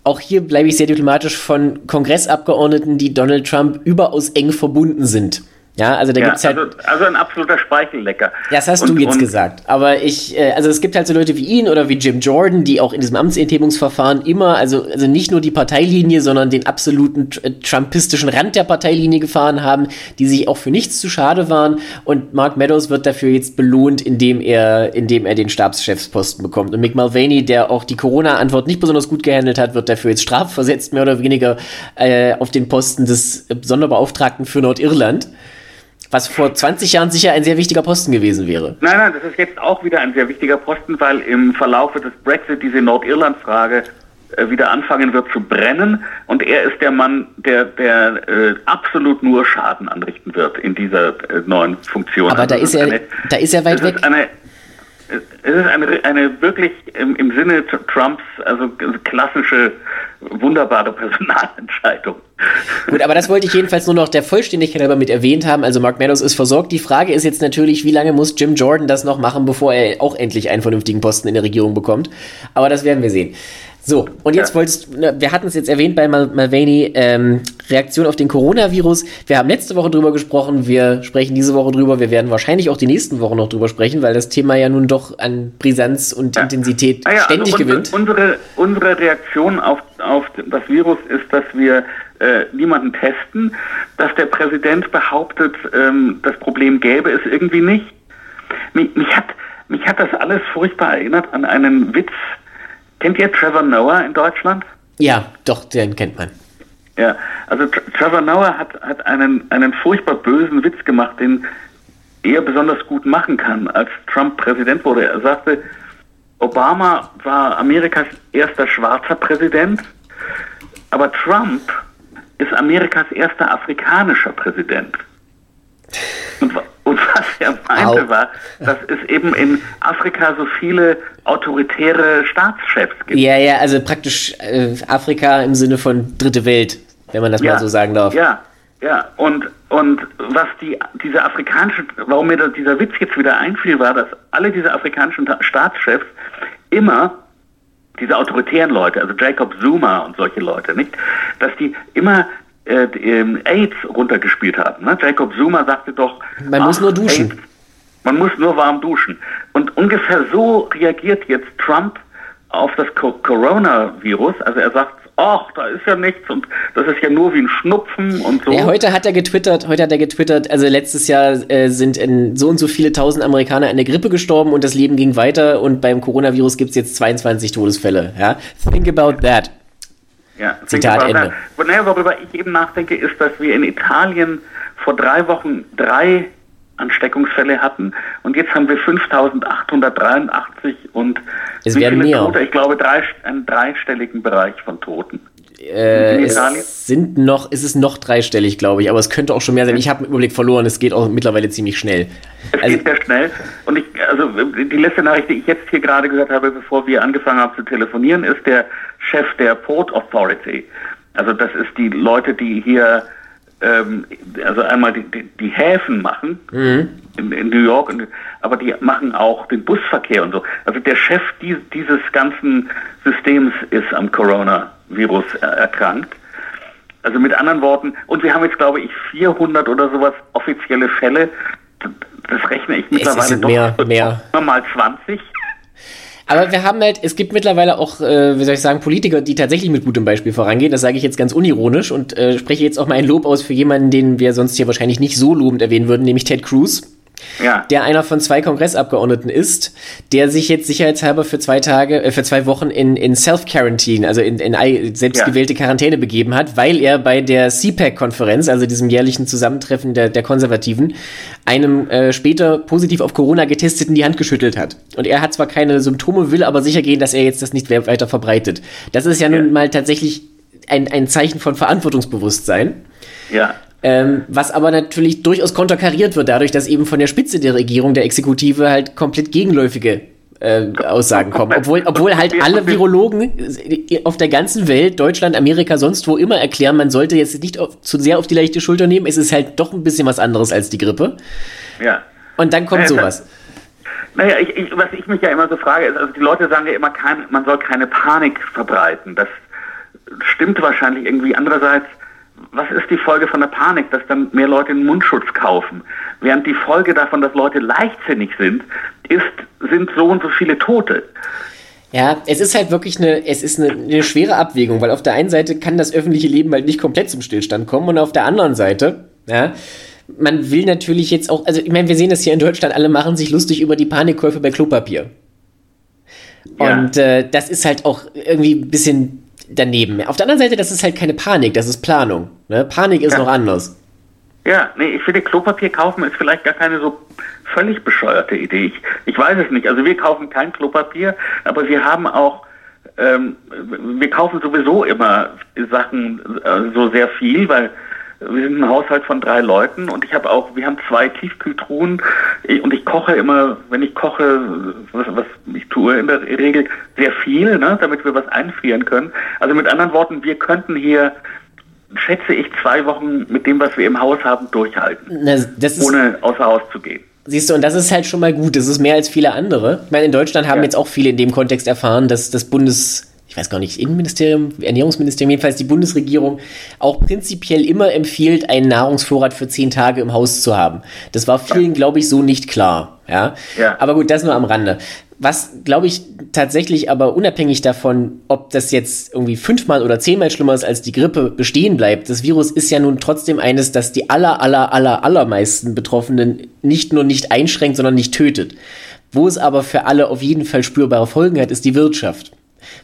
Speaker 1: auch hier bleibe ich sehr diplomatisch von Kongressabgeordneten, die Donald Trump überaus eng verbunden sind. Ja, also da ja, gibt's halt.
Speaker 2: Also, also, ein absoluter Speichellecker.
Speaker 1: Das hast und, du jetzt gesagt. Aber ich, äh, also es gibt halt so Leute wie ihn oder wie Jim Jordan, die auch in diesem Amtsenthebungsverfahren immer, also, also nicht nur die Parteilinie, sondern den absoluten äh, trumpistischen Rand der Parteilinie gefahren haben, die sich auch für nichts zu schade waren. Und Mark Meadows wird dafür jetzt belohnt, indem er, indem er den Stabschefsposten bekommt. Und Mick Mulvaney, der auch die Corona-Antwort nicht besonders gut gehandelt hat, wird dafür jetzt strafversetzt, mehr oder weniger, äh, auf den Posten des Sonderbeauftragten für Nordirland was vor 20 Jahren sicher ein sehr wichtiger Posten gewesen wäre.
Speaker 2: Nein, nein, das ist jetzt auch wieder ein sehr wichtiger Posten, weil im Verlaufe des Brexit diese Nordirland-Frage äh, wieder anfangen wird zu brennen und er ist der Mann, der, der äh, absolut nur Schaden anrichten wird in dieser äh, neuen Funktion.
Speaker 1: Aber also da ist er, eine, da ist er weit weg.
Speaker 2: Eine, es ist eine, eine wirklich im, im Sinne Trumps, also klassische, wunderbare Personalentscheidung.
Speaker 1: Gut, aber das wollte ich jedenfalls nur noch der Vollständigkeit aber mit erwähnt haben. Also Mark Meadows ist versorgt. Die Frage ist jetzt natürlich, wie lange muss Jim Jordan das noch machen, bevor er auch endlich einen vernünftigen Posten in der Regierung bekommt. Aber das werden wir sehen. So, und jetzt ja. wolltest wir hatten es jetzt erwähnt bei Mal Malvaney, ähm, Reaktion auf den Coronavirus. Wir haben letzte Woche drüber gesprochen, wir sprechen diese Woche drüber, wir werden wahrscheinlich auch die nächsten Wochen noch drüber sprechen, weil das Thema ja nun doch an Brisanz und ja. Intensität ah ja, ständig also gewinnt.
Speaker 2: Unsere, unsere Reaktion auf, auf das Virus ist, dass wir äh, niemanden testen, dass der Präsident behauptet, ähm, das Problem gäbe es irgendwie nicht. Mich, mich, hat, mich hat das alles furchtbar erinnert an einen Witz, Kennt ihr Trevor Noah in Deutschland?
Speaker 1: Ja, doch, den kennt man.
Speaker 2: Ja, also Trevor Noah hat, hat einen, einen furchtbar bösen Witz gemacht, den er besonders gut machen kann, als Trump Präsident wurde. Er sagte, Obama war Amerikas erster schwarzer Präsident, aber Trump ist Amerikas erster afrikanischer Präsident. Und, und was er meinte Au. war, dass es eben in Afrika so viele autoritäre Staatschefs gibt.
Speaker 1: Ja, ja, also praktisch äh, Afrika im Sinne von dritte Welt, wenn man das ja, mal so sagen darf.
Speaker 2: Ja, ja, und, und was die, diese afrikanischen, warum mir dieser Witz jetzt wieder einfiel, war, dass alle diese afrikanischen Staatschefs immer diese autoritären Leute, also Jacob Zuma und solche Leute, nicht, dass die immer äh, ähm, AIDS runtergespielt haben. Ne? Jacob Zuma sagte doch,
Speaker 1: man ach, muss nur duschen. AIDS,
Speaker 2: man muss nur warm duschen. Und ungefähr so reagiert jetzt Trump auf das Coronavirus. Also er sagt, ach, da ist ja nichts und das ist ja nur wie ein Schnupfen und so.
Speaker 1: Ja, heute hat er getwittert, heute hat er getwittert, also letztes Jahr äh, sind in so und so viele tausend Amerikaner an der Grippe gestorben und das Leben ging weiter und beim Coronavirus gibt es jetzt 22 Todesfälle. Ja? Think about that.
Speaker 2: Ja, Zitat Ende. Naja, worüber ich eben nachdenke, ist, dass wir in Italien vor drei Wochen drei Ansteckungsfälle hatten und jetzt haben wir 5883 und
Speaker 1: es werden mehr.
Speaker 2: Tote? Ich glaube, drei, einen dreistelligen Bereich von Toten.
Speaker 1: Äh, es sind noch, es ist noch dreistellig, glaube ich, aber es könnte auch schon mehr sein. Ich habe den Überblick verloren, es geht auch mittlerweile ziemlich schnell.
Speaker 2: Es also, geht sehr schnell. Und ich, also die letzte Nachricht, die ich jetzt hier gerade gehört habe, bevor wir angefangen haben zu telefonieren, ist der Chef der Port Authority. Also das ist die Leute, die hier ähm, also einmal die, die, die Häfen machen mhm. in, in, New York, aber die machen auch den Busverkehr und so. Also der Chef dies, dieses ganzen Systems ist am Coronavirus erkrankt. Also mit anderen Worten, und wir haben jetzt glaube ich 400 oder sowas offizielle Fälle. Das rechne ich mittlerweile
Speaker 1: doch mehr, mehr.
Speaker 2: mal 20.
Speaker 1: Aber wir haben halt, es gibt mittlerweile auch, äh, wie soll ich sagen, Politiker, die tatsächlich mit gutem Beispiel vorangehen. Das sage ich jetzt ganz unironisch und äh, spreche jetzt auch mal ein Lob aus für jemanden, den wir sonst hier wahrscheinlich nicht so lobend erwähnen würden, nämlich Ted Cruz. Ja. der einer von zwei Kongressabgeordneten ist, der sich jetzt sicherheitshalber für zwei Tage, äh, für zwei Wochen in, in Self-Quarantine, also in, in selbstgewählte ja. Quarantäne begeben hat, weil er bei der CPAC-Konferenz, also diesem jährlichen Zusammentreffen der, der Konservativen, einem äh, später positiv auf Corona getesteten die Hand geschüttelt hat. Und er hat zwar keine Symptome, will aber sicher gehen, dass er jetzt das nicht weiter verbreitet. Das ist ja, ja. nun mal tatsächlich ein, ein Zeichen von Verantwortungsbewusstsein.
Speaker 2: Ja.
Speaker 1: Ähm, was aber natürlich durchaus konterkariert wird, dadurch, dass eben von der Spitze der Regierung, der Exekutive, halt komplett gegenläufige äh, Aussagen kommen. Obwohl, obwohl halt alle Virologen auf der ganzen Welt, Deutschland, Amerika, sonst wo immer erklären, man sollte jetzt nicht auf, zu sehr auf die leichte Schulter nehmen. Es ist halt doch ein bisschen was anderes als die Grippe.
Speaker 2: Ja.
Speaker 1: Und dann kommt naja, sowas.
Speaker 2: Naja, ich, ich, was ich mich ja immer so frage, ist, also die Leute sagen ja immer, kein, man soll keine Panik verbreiten. Das stimmt wahrscheinlich irgendwie. Andererseits was ist die Folge von der Panik, dass dann mehr Leute einen Mundschutz kaufen? Während die Folge davon, dass Leute leichtsinnig sind, ist, sind so und so viele Tote.
Speaker 1: Ja, es ist halt wirklich eine, es ist eine, eine, schwere Abwägung, weil auf der einen Seite kann das öffentliche Leben halt nicht komplett zum Stillstand kommen und auf der anderen Seite, ja, man will natürlich jetzt auch, also ich meine, wir sehen das hier in Deutschland, alle machen sich lustig über die Panikkäufe bei Klopapier. Ja. Und äh, das ist halt auch irgendwie ein bisschen daneben. Auf der anderen Seite, das ist halt keine Panik, das ist Planung. Ne? Panik ist ja. noch anders.
Speaker 2: Ja, nee, ich finde, Klopapier kaufen ist vielleicht gar keine so völlig bescheuerte Idee. Ich, ich weiß es nicht. Also wir kaufen kein Klopapier, aber wir haben auch, ähm, wir kaufen sowieso immer Sachen äh, so sehr viel, weil wir sind ein Haushalt von drei Leuten und ich habe auch, wir haben zwei Tiefkühltruhen und ich koche immer, wenn ich koche, was, was ich tue in der Regel sehr viel, ne, damit wir was einfrieren können. Also mit anderen Worten, wir könnten hier schätze ich zwei Wochen mit dem, was wir im Haus haben, durchhalten,
Speaker 1: ist,
Speaker 2: ohne außer Haus zu gehen.
Speaker 1: Siehst du, und das ist halt schon mal gut. Das ist mehr als viele andere. Ich meine, in Deutschland haben ja. jetzt auch viele in dem Kontext erfahren, dass das Bundes ich weiß gar nicht, Innenministerium, Ernährungsministerium, jedenfalls die Bundesregierung auch prinzipiell immer empfiehlt, einen Nahrungsvorrat für zehn Tage im Haus zu haben. Das war vielen, glaube ich, so nicht klar. Ja? ja. Aber gut, das nur am Rande. Was, glaube ich, tatsächlich aber unabhängig davon, ob das jetzt irgendwie fünfmal oder zehnmal schlimmer ist als die Grippe, bestehen bleibt. Das Virus ist ja nun trotzdem eines, das die aller, aller, aller, allermeisten Betroffenen nicht nur nicht einschränkt, sondern nicht tötet. Wo es aber für alle auf jeden Fall spürbare Folgen hat, ist die Wirtschaft.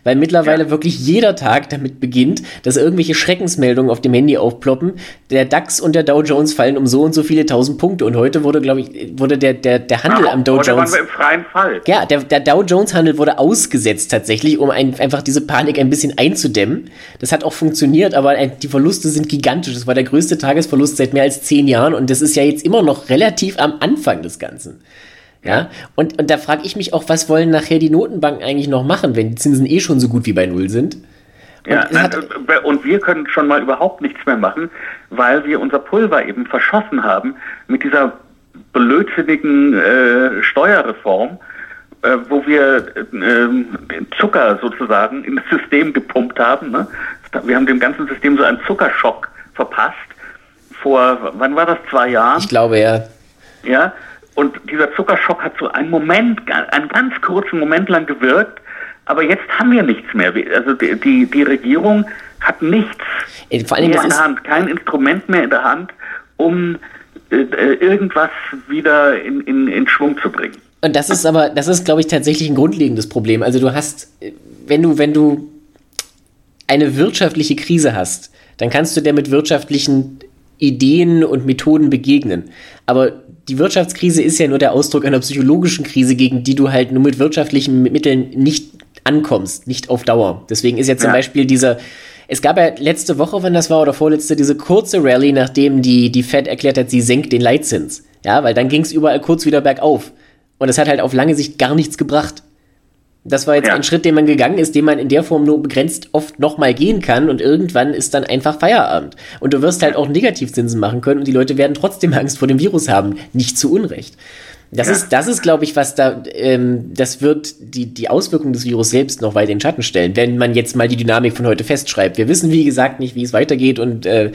Speaker 1: Weil mittlerweile ja. wirklich jeder Tag damit beginnt, dass irgendwelche Schreckensmeldungen auf dem Handy aufploppen. Der DAX und der Dow Jones fallen um so und so viele tausend Punkte. Und heute wurde, glaube ich, wurde der, der, der Handel Ach, am Dow Jones. Waren wir
Speaker 2: im freien Fall.
Speaker 1: Ja, der, der Dow Jones Handel wurde ausgesetzt tatsächlich, um ein, einfach diese Panik ein bisschen einzudämmen. Das hat auch funktioniert, aber ein, die Verluste sind gigantisch. Das war der größte Tagesverlust seit mehr als zehn Jahren und das ist ja jetzt immer noch relativ am Anfang des Ganzen. Ja, und, und da frage ich mich auch, was wollen nachher die Notenbanken eigentlich noch machen, wenn die Zinsen eh schon so gut wie bei Null sind?
Speaker 2: Und, ja, nein, äh, und wir können schon mal überhaupt nichts mehr machen, weil wir unser Pulver eben verschossen haben mit dieser blödsinnigen äh, Steuerreform, äh, wo wir äh, Zucker sozusagen in das System gepumpt haben. Ne? Wir haben dem ganzen System so einen Zuckerschock verpasst. Vor, wann war das, zwei Jahren?
Speaker 1: Ich glaube ja.
Speaker 2: Ja, und dieser Zuckerschock hat so einen Moment, einen ganz kurzen Moment lang gewirkt, aber jetzt haben wir nichts mehr. Also die, die, die Regierung hat nichts
Speaker 1: äh, Vor allem,
Speaker 2: mehr in der Hand, kein Instrument mehr in der Hand, um äh, irgendwas wieder in, in, in Schwung zu bringen.
Speaker 1: Und das ist aber, das ist, glaube ich, tatsächlich ein grundlegendes Problem. Also du hast, wenn du, wenn du eine wirtschaftliche Krise hast, dann kannst du der mit wirtschaftlichen Ideen und Methoden begegnen. Aber die Wirtschaftskrise ist ja nur der Ausdruck einer psychologischen Krise, gegen die du halt nur mit wirtschaftlichen Mitteln nicht ankommst, nicht auf Dauer. Deswegen ist ja zum ja. Beispiel dieser, es gab ja letzte Woche, wenn das war, oder vorletzte, diese kurze Rallye, nachdem die, die Fed erklärt hat, sie senkt den Leitzins. Ja, weil dann ging es überall kurz wieder bergauf. Und es hat halt auf lange Sicht gar nichts gebracht. Das war jetzt ja. ein Schritt, den man gegangen ist, den man in der Form nur begrenzt oft nochmal gehen kann und irgendwann ist dann einfach Feierabend. Und du wirst halt auch Negativzinsen machen können und die Leute werden trotzdem Angst vor dem Virus haben. Nicht zu Unrecht. Das ja. ist, das ist, glaube ich, was da, ähm, das wird die, die Auswirkungen des Virus selbst noch weiter in den Schatten stellen, wenn man jetzt mal die Dynamik von heute festschreibt. Wir wissen, wie gesagt, nicht, wie es weitergeht und äh,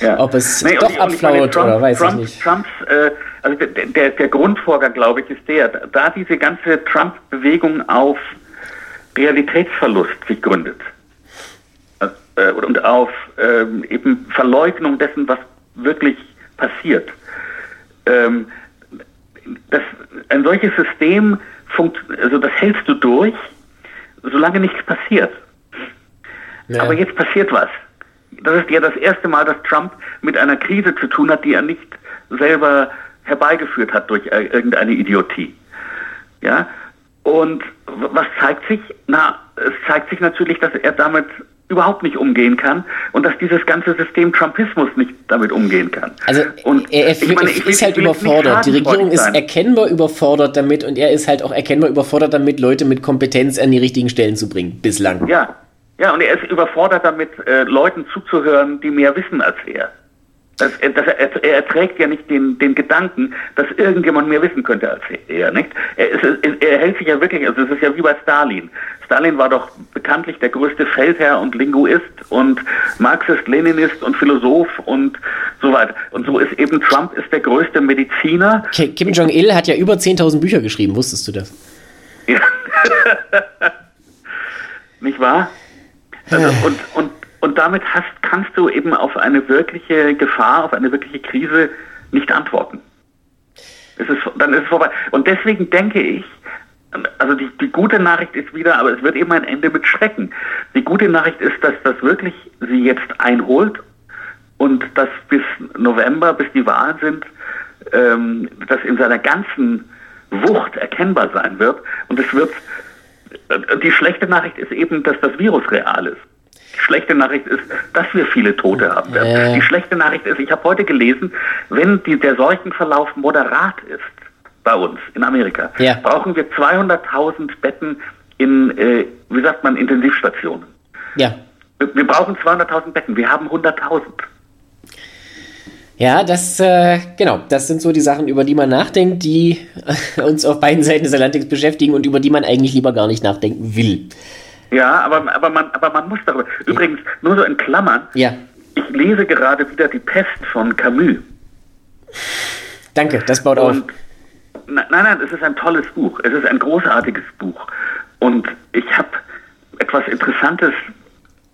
Speaker 1: ja. ob es nee, doch abflaut oder weiß
Speaker 2: Trump,
Speaker 1: ich nicht.
Speaker 2: Trumps, äh, also der, der, der Grundvorgang, glaube ich, ist der, da diese ganze Trump-Bewegung auf Realitätsverlust sich gründet äh, und auf ähm, eben Verleugnung dessen, was wirklich passiert. Ähm, das, ein solches System, funkt, also das hältst du durch, solange nichts passiert. Ja. Aber jetzt passiert was. Das ist ja das erste Mal, dass Trump mit einer Krise zu tun hat, die er nicht selber herbeigeführt hat durch irgendeine Idiotie. Ja, und was zeigt sich? Na, es zeigt sich natürlich, dass er damit überhaupt nicht umgehen kann und dass dieses ganze System Trumpismus nicht damit umgehen kann.
Speaker 1: Also und er, er, meine, er ist halt überfordert. Die Regierung ist erkennbar überfordert damit und er ist halt auch erkennbar überfordert damit, Leute mit Kompetenz an die richtigen Stellen zu bringen, bislang.
Speaker 2: Ja, ja, und er ist überfordert damit, äh, Leuten zuzuhören, die mehr wissen als er. Das, das, er, er erträgt ja nicht den, den Gedanken, dass irgendjemand mehr wissen könnte als er. Nicht? Er, ist, er hält sich ja wirklich, also es ist ja wie bei Stalin. Stalin war doch bekanntlich der größte Feldherr und Linguist und Marxist, Leninist und Philosoph und so weiter. Und so ist eben Trump ist der größte Mediziner.
Speaker 1: Kim Jong-il hat ja über 10.000 Bücher geschrieben, wusstest du das? Ja.
Speaker 2: nicht wahr? Und, und und damit hast, kannst du eben auf eine wirkliche Gefahr, auf eine wirkliche Krise nicht antworten. Es ist, dann ist es vorbei. Und deswegen denke ich, also die, die gute Nachricht ist wieder, aber es wird eben ein Ende mit Schrecken. Die gute Nachricht ist, dass das wirklich sie jetzt einholt und dass bis November, bis die Wahlen sind, ähm, das in seiner ganzen Wucht erkennbar sein wird. Und es wird, die schlechte Nachricht ist eben, dass das Virus real ist. Die schlechte Nachricht ist, dass wir viele Tote haben werden. Äh. Die schlechte Nachricht ist, ich habe heute gelesen, wenn die, der Seuchenverlauf moderat ist bei uns in Amerika, ja. brauchen wir 200.000 Betten in, äh, wie sagt man, Intensivstationen. Ja. Wir, wir brauchen 200.000 Betten, wir haben 100.000.
Speaker 1: Ja, das, äh, genau, das sind so die Sachen, über die man nachdenkt, die uns auf beiden Seiten des Atlantiks beschäftigen und über die man eigentlich lieber gar nicht nachdenken will.
Speaker 2: Ja, aber, aber, man, aber man muss darüber. Übrigens, nur so in Klammern. Ja. Ich lese gerade wieder Die Pest von Camus.
Speaker 1: Danke, das baut Und, auf.
Speaker 2: Nein, nein, es ist ein tolles Buch. Es ist ein großartiges Buch. Und ich habe etwas Interessantes,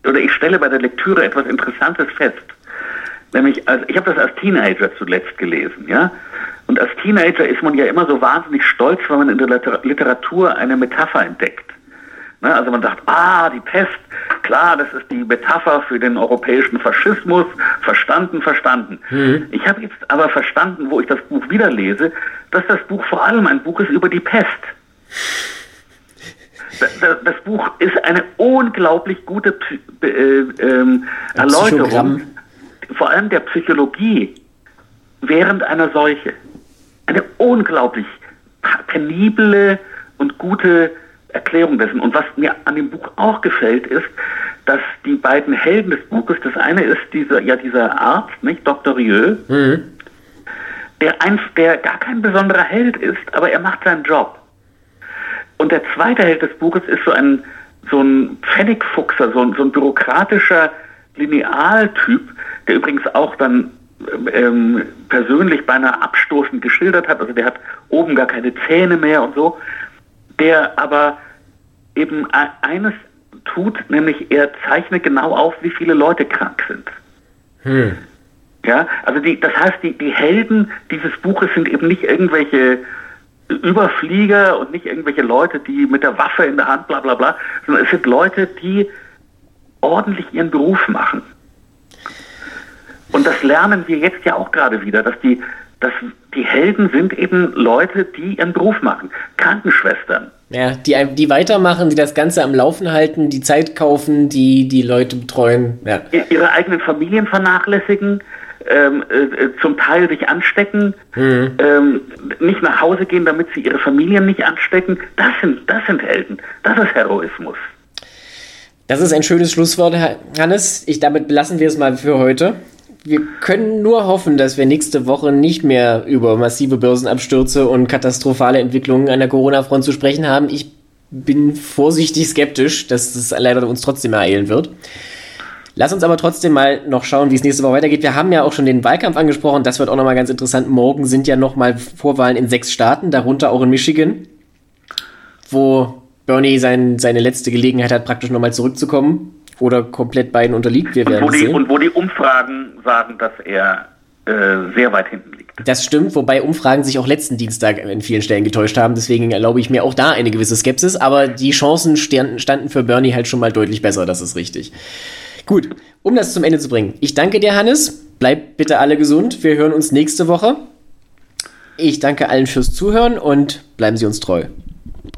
Speaker 2: oder ich stelle bei der Lektüre etwas Interessantes fest. Nämlich, also ich habe das als Teenager zuletzt gelesen, ja. Und als Teenager ist man ja immer so wahnsinnig stolz, wenn man in der Literatur eine Metapher entdeckt. Ne? Also man sagt, ah, die Pest, klar, das ist die Metapher für den europäischen Faschismus, verstanden, verstanden. Mhm. Ich habe jetzt aber verstanden, wo ich das Buch wieder lese, dass das Buch vor allem ein Buch ist über die Pest. Das, Buch ist eine unglaublich gute äh, äh, Erläuterung, vor allem der Psychologie während einer Seuche. Eine unglaublich penible und gute Erklärung dessen. Und was mir an dem Buch auch gefällt, ist, dass die beiden Helden des Buches, das eine ist dieser, ja, dieser Arzt, nicht, Dr. Rieu, mhm. der, eins, der gar kein besonderer Held ist, aber er macht seinen Job. Und der zweite Held des Buches ist so ein, so ein Pfennigfuchser, so ein, so ein bürokratischer Linealtyp, der übrigens auch dann ähm, persönlich beinahe abstoßend geschildert hat. Also der hat oben gar keine Zähne mehr und so. Der aber eben eines tut, nämlich er zeichnet genau auf, wie viele Leute krank sind. Hm. Ja, also die, das heißt, die, die Helden dieses Buches sind eben nicht irgendwelche Überflieger und nicht irgendwelche Leute, die mit der Waffe in der Hand bla bla bla, sondern es sind Leute, die ordentlich ihren Beruf machen. Und das lernen wir jetzt ja auch gerade wieder, dass die, dass die Helden sind eben Leute, die ihren Beruf machen. Krankenschwestern.
Speaker 1: Ja, die, die weitermachen, die das Ganze am Laufen halten, die Zeit kaufen, die die Leute betreuen. Ja.
Speaker 2: Ihre eigenen Familien vernachlässigen, ähm, äh, zum Teil sich anstecken, mhm. ähm, nicht nach Hause gehen, damit sie ihre Familien nicht anstecken. Das sind, das sind Helden. Das ist Heroismus.
Speaker 1: Das ist ein schönes Schlusswort, Hannes. Ich, damit belassen wir es mal für heute wir können nur hoffen, dass wir nächste Woche nicht mehr über massive Börsenabstürze und katastrophale Entwicklungen an der Corona-Front zu sprechen haben. Ich bin vorsichtig skeptisch, dass es leider uns trotzdem ereilen wird. Lass uns aber trotzdem mal noch schauen, wie es nächste Woche weitergeht. Wir haben ja auch schon den Wahlkampf angesprochen. Das wird auch nochmal ganz interessant. Morgen sind ja nochmal Vorwahlen in sechs Staaten, darunter auch in Michigan, wo Bernie sein, seine letzte Gelegenheit hat, praktisch nochmal zurückzukommen oder komplett beiden unterliegt. Wir werden
Speaker 2: und, wo die, sehen. und wo die Umfragen sagen, dass er äh, sehr weit hinten liegt.
Speaker 1: Das stimmt, wobei Umfragen sich auch letzten Dienstag in vielen Stellen getäuscht haben. Deswegen erlaube ich mir auch da eine gewisse Skepsis. Aber die Chancen standen für Bernie halt schon mal deutlich besser, das ist richtig. Gut, um das zum Ende zu bringen. Ich danke dir, Hannes. Bleibt bitte alle gesund. Wir hören uns nächste Woche. Ich danke allen fürs Zuhören und bleiben Sie uns treu.